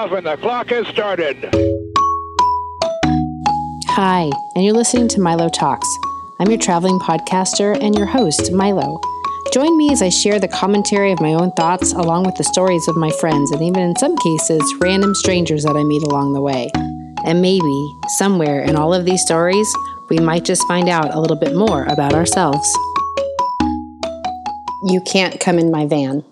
off and the clock has started. Hi, and you're listening to Milo Talks. I'm your traveling podcaster and your host, Milo. Join me as I share the commentary of my own thoughts along with the stories of my friends and even in some cases, random strangers that I meet along the way. And maybe, somewhere in all of these stories, we might just find out a little bit more about ourselves. You can't come in my van.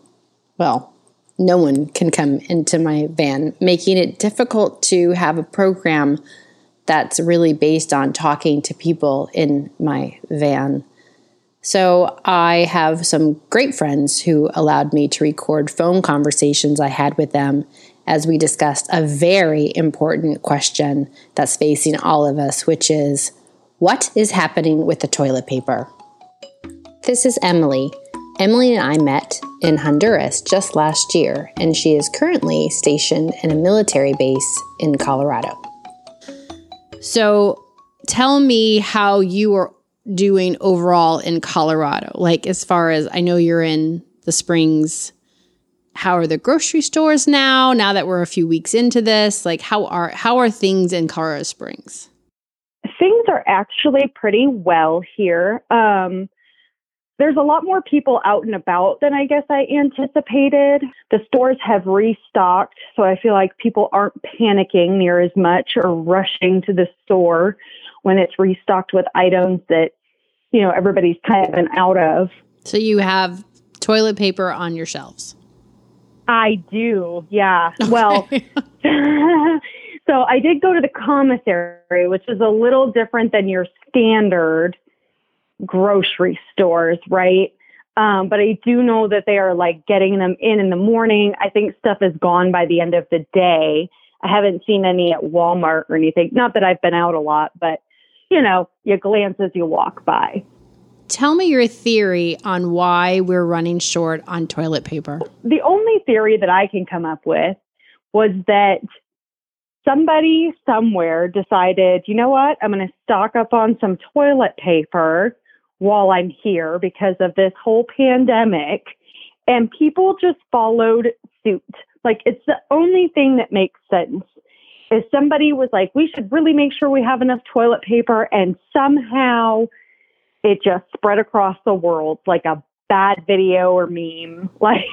Well, no one can come into my van, making it difficult to have a program that's really based on talking to people in my van. So I have some great friends who allowed me to record phone conversations I had with them as we discussed a very important question that's facing all of us, which is what is happening with the toilet paper? This is Emily. Emily and I met in Honduras just last year, and she is currently stationed in a military base in Colorado. So, tell me how you are doing overall in Colorado. Like, as far as I know, you're in the Springs how are the grocery stores now now that we're a few weeks into this like how are how are things in colorado springs things are actually pretty well here um, there's a lot more people out and about than i guess i anticipated the stores have restocked so i feel like people aren't panicking near as much or rushing to the store when it's restocked with items that you know everybody's kind of been out of so you have toilet paper on your shelves I do, yeah. Okay. Well, so I did go to the commissary, which is a little different than your standard grocery stores, right? Um, but I do know that they are like getting them in in the morning. I think stuff is gone by the end of the day. I haven't seen any at Walmart or anything. Not that I've been out a lot, but you know, you glance as you walk by. Tell me your theory on why we're running short on toilet paper. The only theory that I can come up with was that somebody somewhere decided, you know what, I'm going to stock up on some toilet paper while I'm here because of this whole pandemic. And people just followed suit. Like, it's the only thing that makes sense. If somebody was like, we should really make sure we have enough toilet paper, and somehow it just spread across the world like a bad video or meme. Like,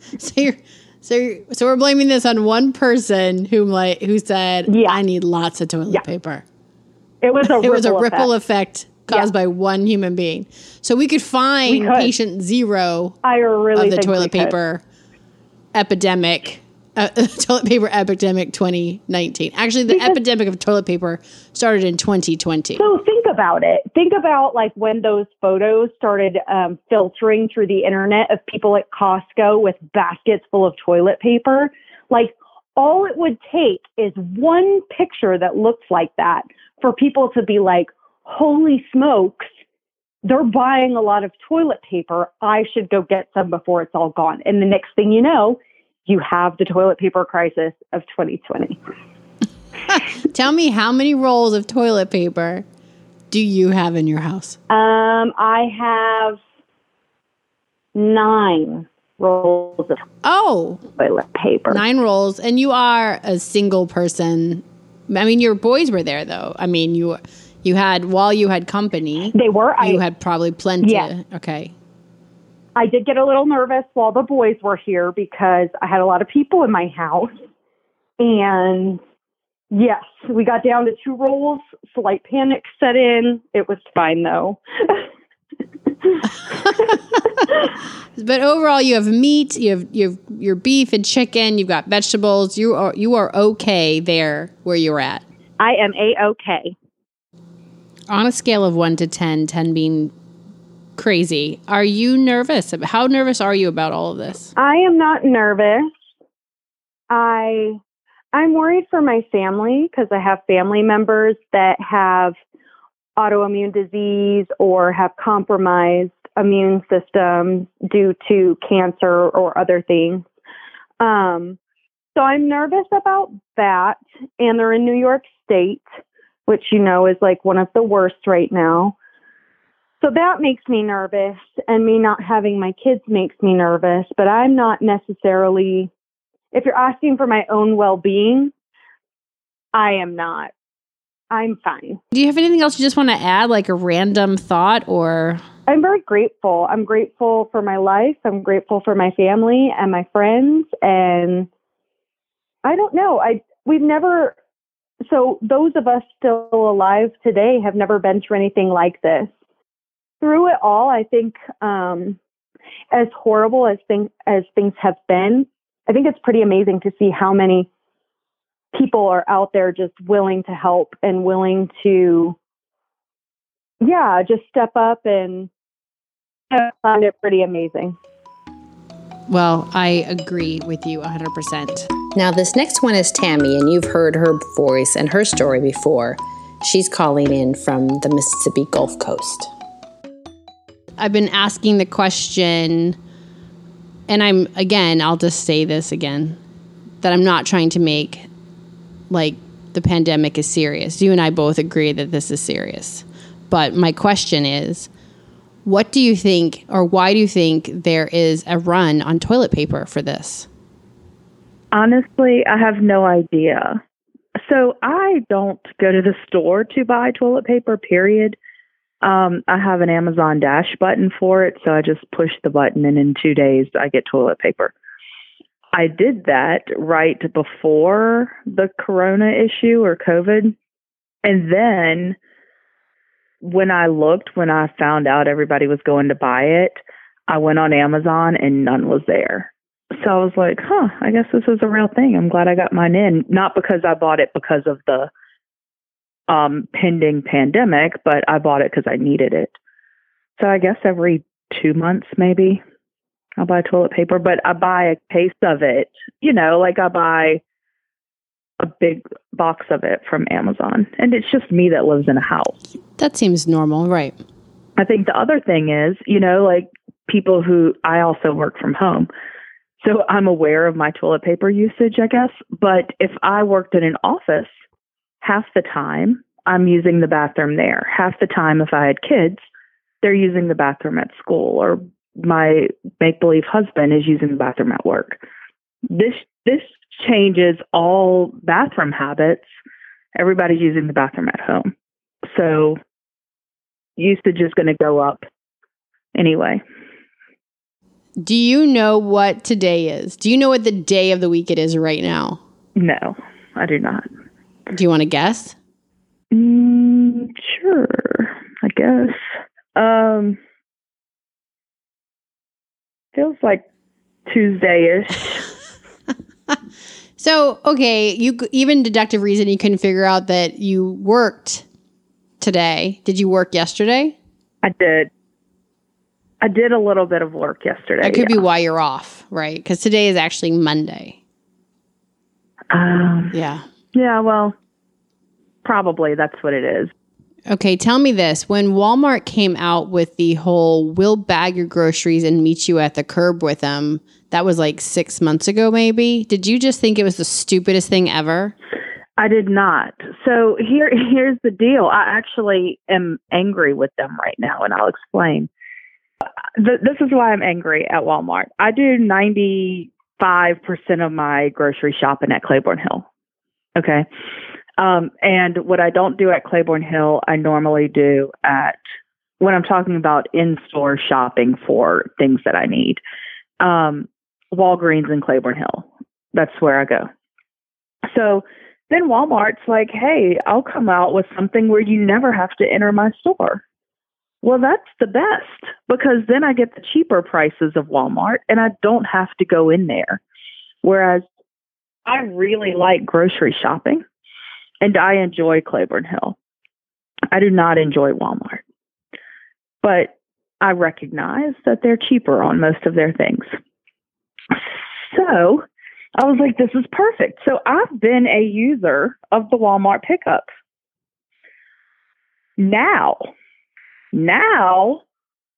so you're, so you're, so we're blaming this on one person who like who said, "Yeah, I need lots of toilet yeah. paper." It was a it was a ripple effect, effect caused yeah. by one human being. So we could find we could. patient zero I really of the toilet paper epidemic uh, toilet paper epidemic 2019. Actually, the because, epidemic of toilet paper started in 2020. So think about it. Think about like when those photos started um, filtering through the internet of people at Costco with baskets full of toilet paper. Like all it would take is one picture that looks like that for people to be like, holy smokes, they're buying a lot of toilet paper. I should go get some before it's all gone. And the next thing you know, you have the toilet paper crisis of 2020. Tell me how many rolls of toilet paper do you have in your house? Um, I have nine rolls of oh toilet paper. Nine rolls, and you are a single person. I mean, your boys were there though. I mean, you you had while you had company. They were. You I, had probably plenty. Yeah. Okay. I did get a little nervous while the boys were here because I had a lot of people in my house. And yes, we got down to two rolls. Slight panic set in. It was fine though. but overall, you have meat, you have you have your beef and chicken, you've got vegetables. You are you are okay there where you're at. I am a okay. On a scale of one to 10, 10 being crazy. Are you nervous? How nervous are you about all of this? I am not nervous. I I'm worried for my family because I have family members that have autoimmune disease or have compromised immune system due to cancer or other things. Um, so I'm nervous about that. And they're in New York State, which you know is like one of the worst right now. So that makes me nervous, and me not having my kids makes me nervous, but I'm not necessarily if you're asking for my own well being, I am not. I'm fine. Do you have anything else you just want to add, like a random thought or? I'm very grateful. I'm grateful for my life. I'm grateful for my family and my friends. And I don't know. I we've never. So those of us still alive today have never been through anything like this. Through it all, I think, um, as horrible as things as things have been, I think it's pretty amazing to see how many people are out there just willing to help and willing to, yeah, just step up and I find it pretty amazing. Well, I agree with you 100%. Now, this next one is Tammy, and you've heard her voice and her story before. She's calling in from the Mississippi Gulf Coast. I've been asking the question, and I'm, again, I'll just say this again that I'm not trying to make like the pandemic is serious. You and I both agree that this is serious. But my question is what do you think, or why do you think there is a run on toilet paper for this? Honestly, I have no idea. So I don't go to the store to buy toilet paper, period. Um, I have an Amazon Dash button for it, so I just push the button and in two days I get toilet paper. I did that right before the corona issue or COVID. And then when I looked, when I found out everybody was going to buy it, I went on Amazon and none was there. So I was like, huh, I guess this is a real thing. I'm glad I got mine in. Not because I bought it because of the um, pending pandemic, but I bought it because I needed it. So I guess every two months, maybe, I'll buy toilet paper, but I buy a case of it. You know, like I buy a big box of it from Amazon. And it's just me that lives in a house. That seems normal, right? I think the other thing is, you know, like people who I also work from home. So I'm aware of my toilet paper usage, I guess. But if I worked in an office, half the time I'm using the bathroom there. Half the time, if I had kids, they're using the bathroom at school or my make believe husband is using the bathroom at work. This this changes all bathroom habits. Everybody's using the bathroom at home. So usage is going to go up anyway. Do you know what today is? Do you know what the day of the week it is right now? No, I do not. Do you want to guess? Mm, sure, I guess. Um, feels like Tuesday ish. so, okay, you even deductive reason you can figure out that you worked today. Did you work yesterday? I did. I did a little bit of work yesterday. That could yeah. be why you're off, right? Because today is actually Monday. Um, yeah. Yeah, well, probably that's what it is. Okay, tell me this. When Walmart came out with the whole we'll bag your groceries and meet you at the curb with them, that was like six months ago, maybe. Did you just think it was the stupidest thing ever? I did not. So here here's the deal. I actually am angry with them right now, and I'll explain. this is why I'm angry at Walmart. I do 95% of my grocery shopping at Claiborne Hill. Okay. Um, and what I don't do at Claiborne Hill, I normally do at when I'm talking about in store shopping for things that I need. Um, Walgreens in Claiborne Hill. That's where I go. So then Walmart's like, hey, I'll come out with something where you never have to enter my store. Well, that's the best because then I get the cheaper prices of Walmart and I don't have to go in there. Whereas I really like grocery shopping and I enjoy Claiborne Hill. I do not enjoy Walmart. But I recognize that they're cheaper on most of their things. So I was like, this is perfect. So I've been a user of the Walmart pickup. Now, now,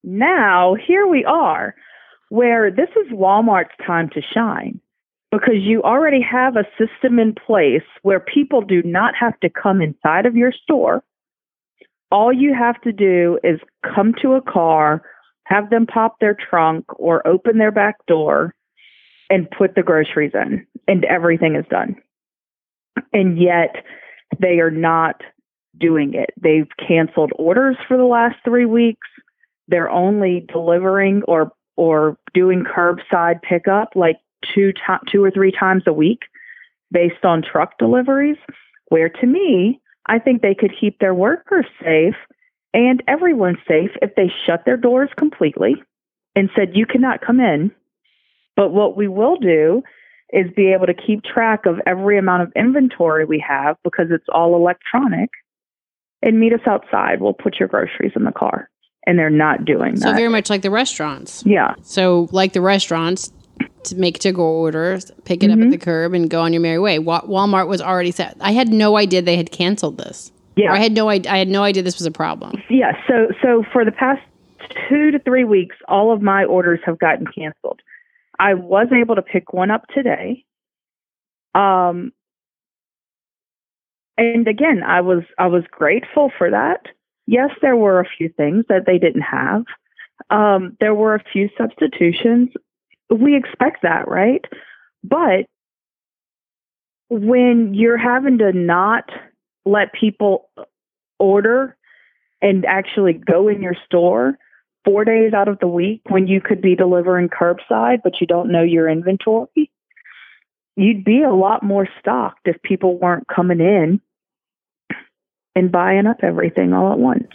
now, here we are, where this is Walmart's time to shine because you already have a system in place where people do not have to come inside of your store. All you have to do is come to a car, have them pop their trunk or open their back door, and put the groceries in, and everything is done. And yet they are not doing it. They've canceled orders for the last three weeks. They're only delivering or or doing curbside pickup like two to- two or three times a week based on truck deliveries. Where to me, I think they could keep their workers safe and everyone safe if they shut their doors completely and said you cannot come in. But what we will do is be able to keep track of every amount of inventory we have because it's all electronic and meet us outside. We'll put your groceries in the car. And they're not doing So that. So, very much like the restaurants. yeah. So like the restaurants, to make to go orders, pick it up at mm-hmm. the curb, and go on your merry way. Wa- Walmart was already set. I had no idea they had canceled this. Yeah. Or I had no idea. I had no idea this was a problem. Yeah, so so for the past two to three weeks, all of my orders have gotten canceled. I was able to pick one up today. Um and again, I was I was grateful for that. Yes, there were a few things that they didn't have. Um, there were a few substitutions. We expect that, right? But when you're having to not let people order and actually go in your store four days out of the week when you could be delivering curbside, but you don't know your inventory, you'd be a lot more stocked if people weren't coming in and buying up everything all at once.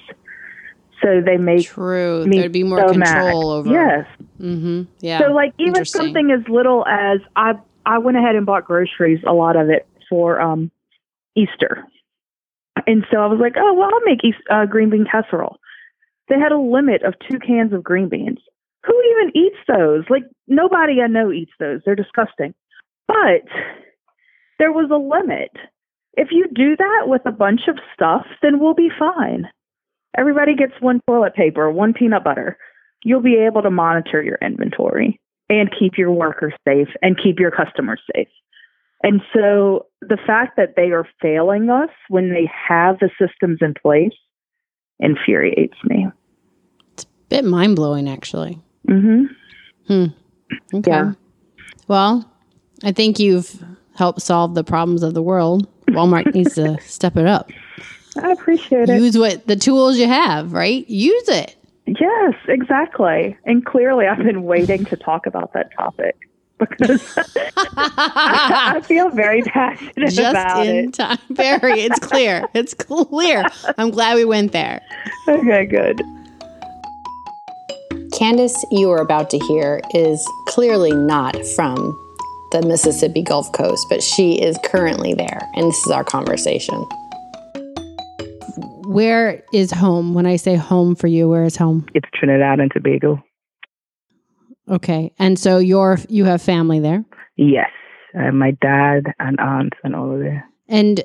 So they make True. There'd be more so control mad. over. Yes. Mm-hmm. Yeah. So like even something as little as I I went ahead and bought groceries, a lot of it for um Easter. And so I was like, oh well, I'll make East, uh, green bean casserole. They had a limit of two cans of green beans. Who even eats those? Like nobody I know eats those. They're disgusting. But there was a limit. If you do that with a bunch of stuff, then we'll be fine. Everybody gets one toilet paper, one peanut butter. You'll be able to monitor your inventory and keep your workers safe and keep your customers safe. And so the fact that they are failing us when they have the systems in place infuriates me. It's a bit mind blowing, actually. mm-hmm Okay. Yeah. Well, I think you've helped solve the problems of the world. Walmart needs to step it up. I appreciate it. Use what the tools you have, right? Use it. Yes, exactly. And clearly, I've been waiting to talk about that topic because I feel very passionate Just about in it. time. Very. It's clear. It's clear. I'm glad we went there. Okay, good. Candace, you are about to hear, is clearly not from the Mississippi Gulf Coast, but she is currently there. And this is our conversation. Where is home? When I say home for you, where is home? It's Trinidad and Tobago. Okay. And so you're you have family there. Yes, uh, my dad and aunts and all of that. And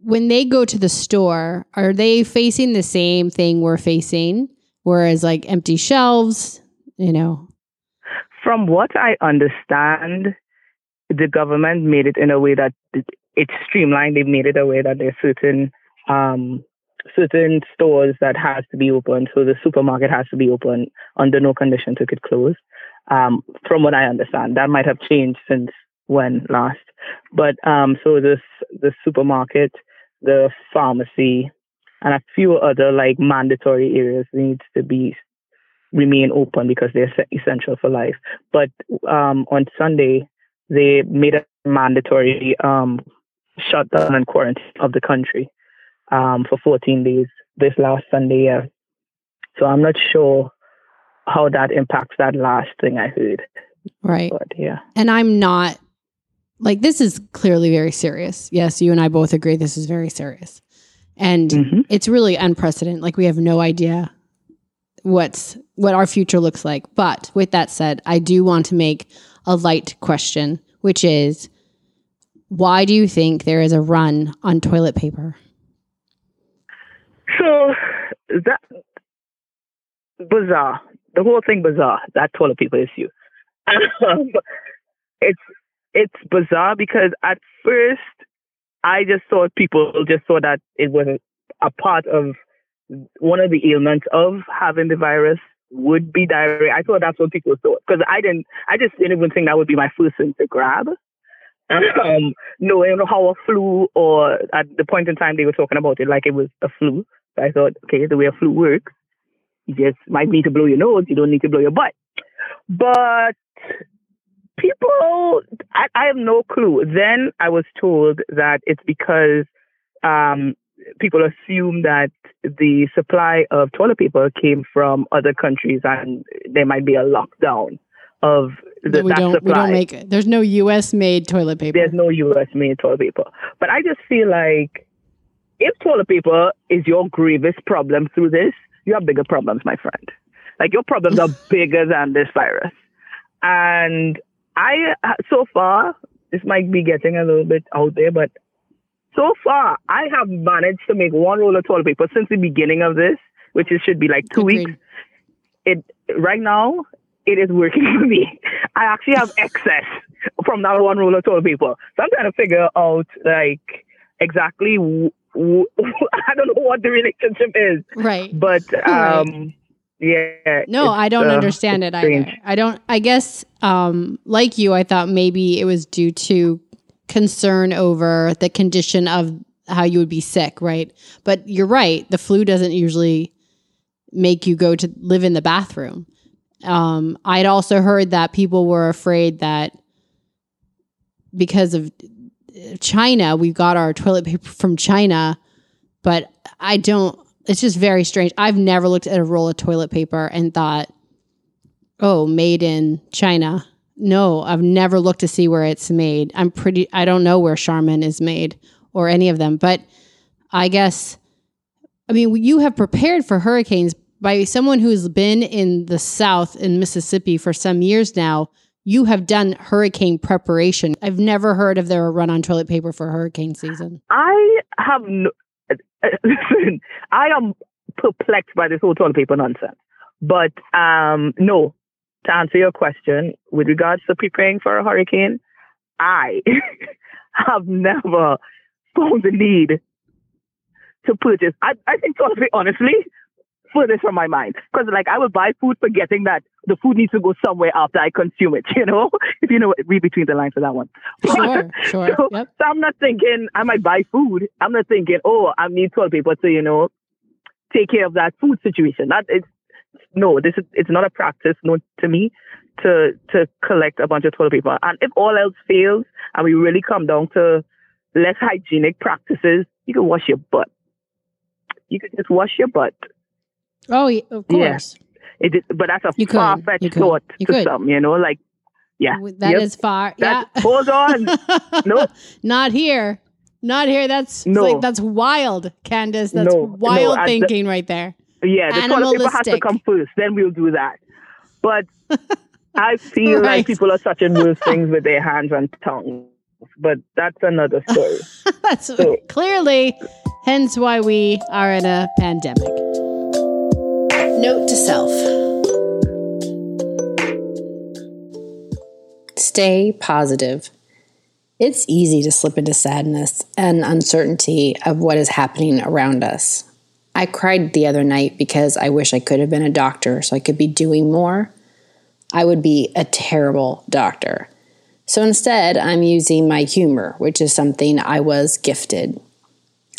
when they go to the store, are they facing the same thing we're facing? Whereas like empty shelves, you know. From what I understand, the government made it in a way that it's streamlined. They've made it a way that there's certain um, certain stores that has to be open. So the supermarket has to be open under no conditions it could close. Um, from what I understand, that might have changed since when last. But um, so this the supermarket, the pharmacy, and a few other like mandatory areas needs to be remain open because they're essential for life. But um, on Sunday, they made a mandatory um, shutdown and quarantine of the country um, for 14 days this last Sunday. Yeah. So I'm not sure how that impacts that last thing I heard. Right. But yeah. And I'm not like this is clearly very serious. Yes, you and I both agree this is very serious. And hmm it's really unprecedented. Like we have no idea what's what our future looks like. But with that said, I do want to make a light question, which is why do you think there is a run on toilet paper? So that bizarre. The whole thing bizarre. That toilet paper issue. Um, it's it's bizarre because at first I just thought people just saw that it was a, part of one of the ailments of having the virus would be diarrhea. I thought that's what people thought because I didn't. I just didn't even think that would be my first thing to grab. Um, knowing how a flu, or at the point in time they were talking about it like it was a flu. I thought, okay, the way a flu works, you just might need to blow your nose. You don't need to blow your butt. But people, I, I have no clue. Then I was told that it's because um, people assume that the supply of toilet paper came from other countries and there might be a lockdown of the, we that don't supply. we don't make it. there's no US made toilet paper. There's no US made toilet paper. But I just feel like if toilet paper is your grievous problem through this, you have bigger problems, my friend. Like your problems are bigger than this virus. And I, uh, so far, this might be getting a little bit out there, but so far, I have managed to make one roll of toilet paper since the beginning of this, which is, should be like two weeks. It right now, it is working for me. I actually have excess from that one roll of toilet paper. So I'm trying to figure out like exactly. I don't know what the relationship is, Right. but Right. um, yeah. No, I don't uh, understand it it's either. I don't. I guess, um, like you, I thought maybe it was due to concern over the condition of how you would be sick, right? But you're right. The flu doesn't usually make you go to live in the bathroom. Um, I'd also heard that people were afraid that because of China, we got our toilet paper from China, but I don't. It's just very strange. I've never looked at a roll of toilet paper and thought, "Oh, made in China." No, I've never looked to see where it's made. I'm pretty. I don't know where Charmin is made or any of them, but I guess. I mean, you have prepared for hurricanes by someone who's been in the South in Mississippi for some years now. You have done hurricane preparation. I've never heard of there a run on toilet paper for hurricane season. I have no. Listen, I am perplexed by this whole toilet paper nonsense. But um, no, to answer your question, with regards to preparing for a hurricane, I have never found the need to purchase. I, I think honestly, furthest from my mind. Because, like, I would buy food forgetting that the food needs to go somewhere after I consume it, you know? If you know, read between the lines for that one. Sure, sure. So, Yep. so I'm not thinking I might buy food. I'm not thinking, oh, I need toilet paper to, you know, take care of that food situation. That is no, this is it's not a practice, known to me, to to collect a bunch of toilet paper. And if all else fails and we really come down to less hygienic practices, you can wash your butt. You can just wash your butt. Oh, yeah, of Yeah. course. It is, but that's a You far fetched thought You to could. some, you know, like yeah. That is Yep. far. That's, yeah. hold on. Nope. Not here. Not here. That's No. like that's wild, Candace. That's No, wild no, at the- thinking right there. Yeah, the toilet paper has to come first. Then we'll do that. But I feel Right. like people are touching worse things with their hands and tongues. But that's another story. That's So- clearly, hence why we are in a pandemic. Note to self Stay positive. It's easy to slip into sadness and uncertainty of what is happening around us. I cried the other night because I wish I could have been a doctor so I could be doing more. I would be a terrible doctor. So instead, I'm using my humor, which is something I was gifted.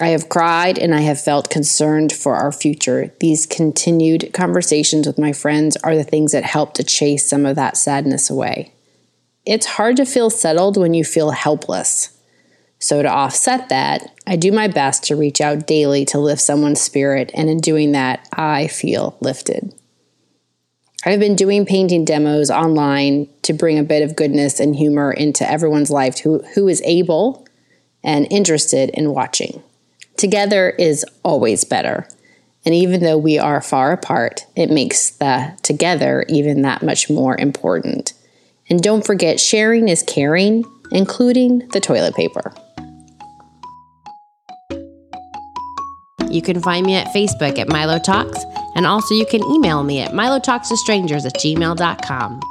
I have cried and I have felt concerned for our future. These continued conversations with my friends are the things that help to chase some of that sadness away. It's hard to feel settled when you feel helpless. So, to offset that, I do my best to reach out daily to lift someone's spirit, and in doing that, I feel lifted. I've been doing painting demos online to bring a bit of goodness and humor into everyone's life who, who is able and interested in watching. Together is always better. And even though we are far apart, it makes the together even that much more important. And don't forget, sharing is caring, including the toilet paper. You can find me at Facebook at Milo Talks, and also you can email me at milotalkstostrangers at gmail.com.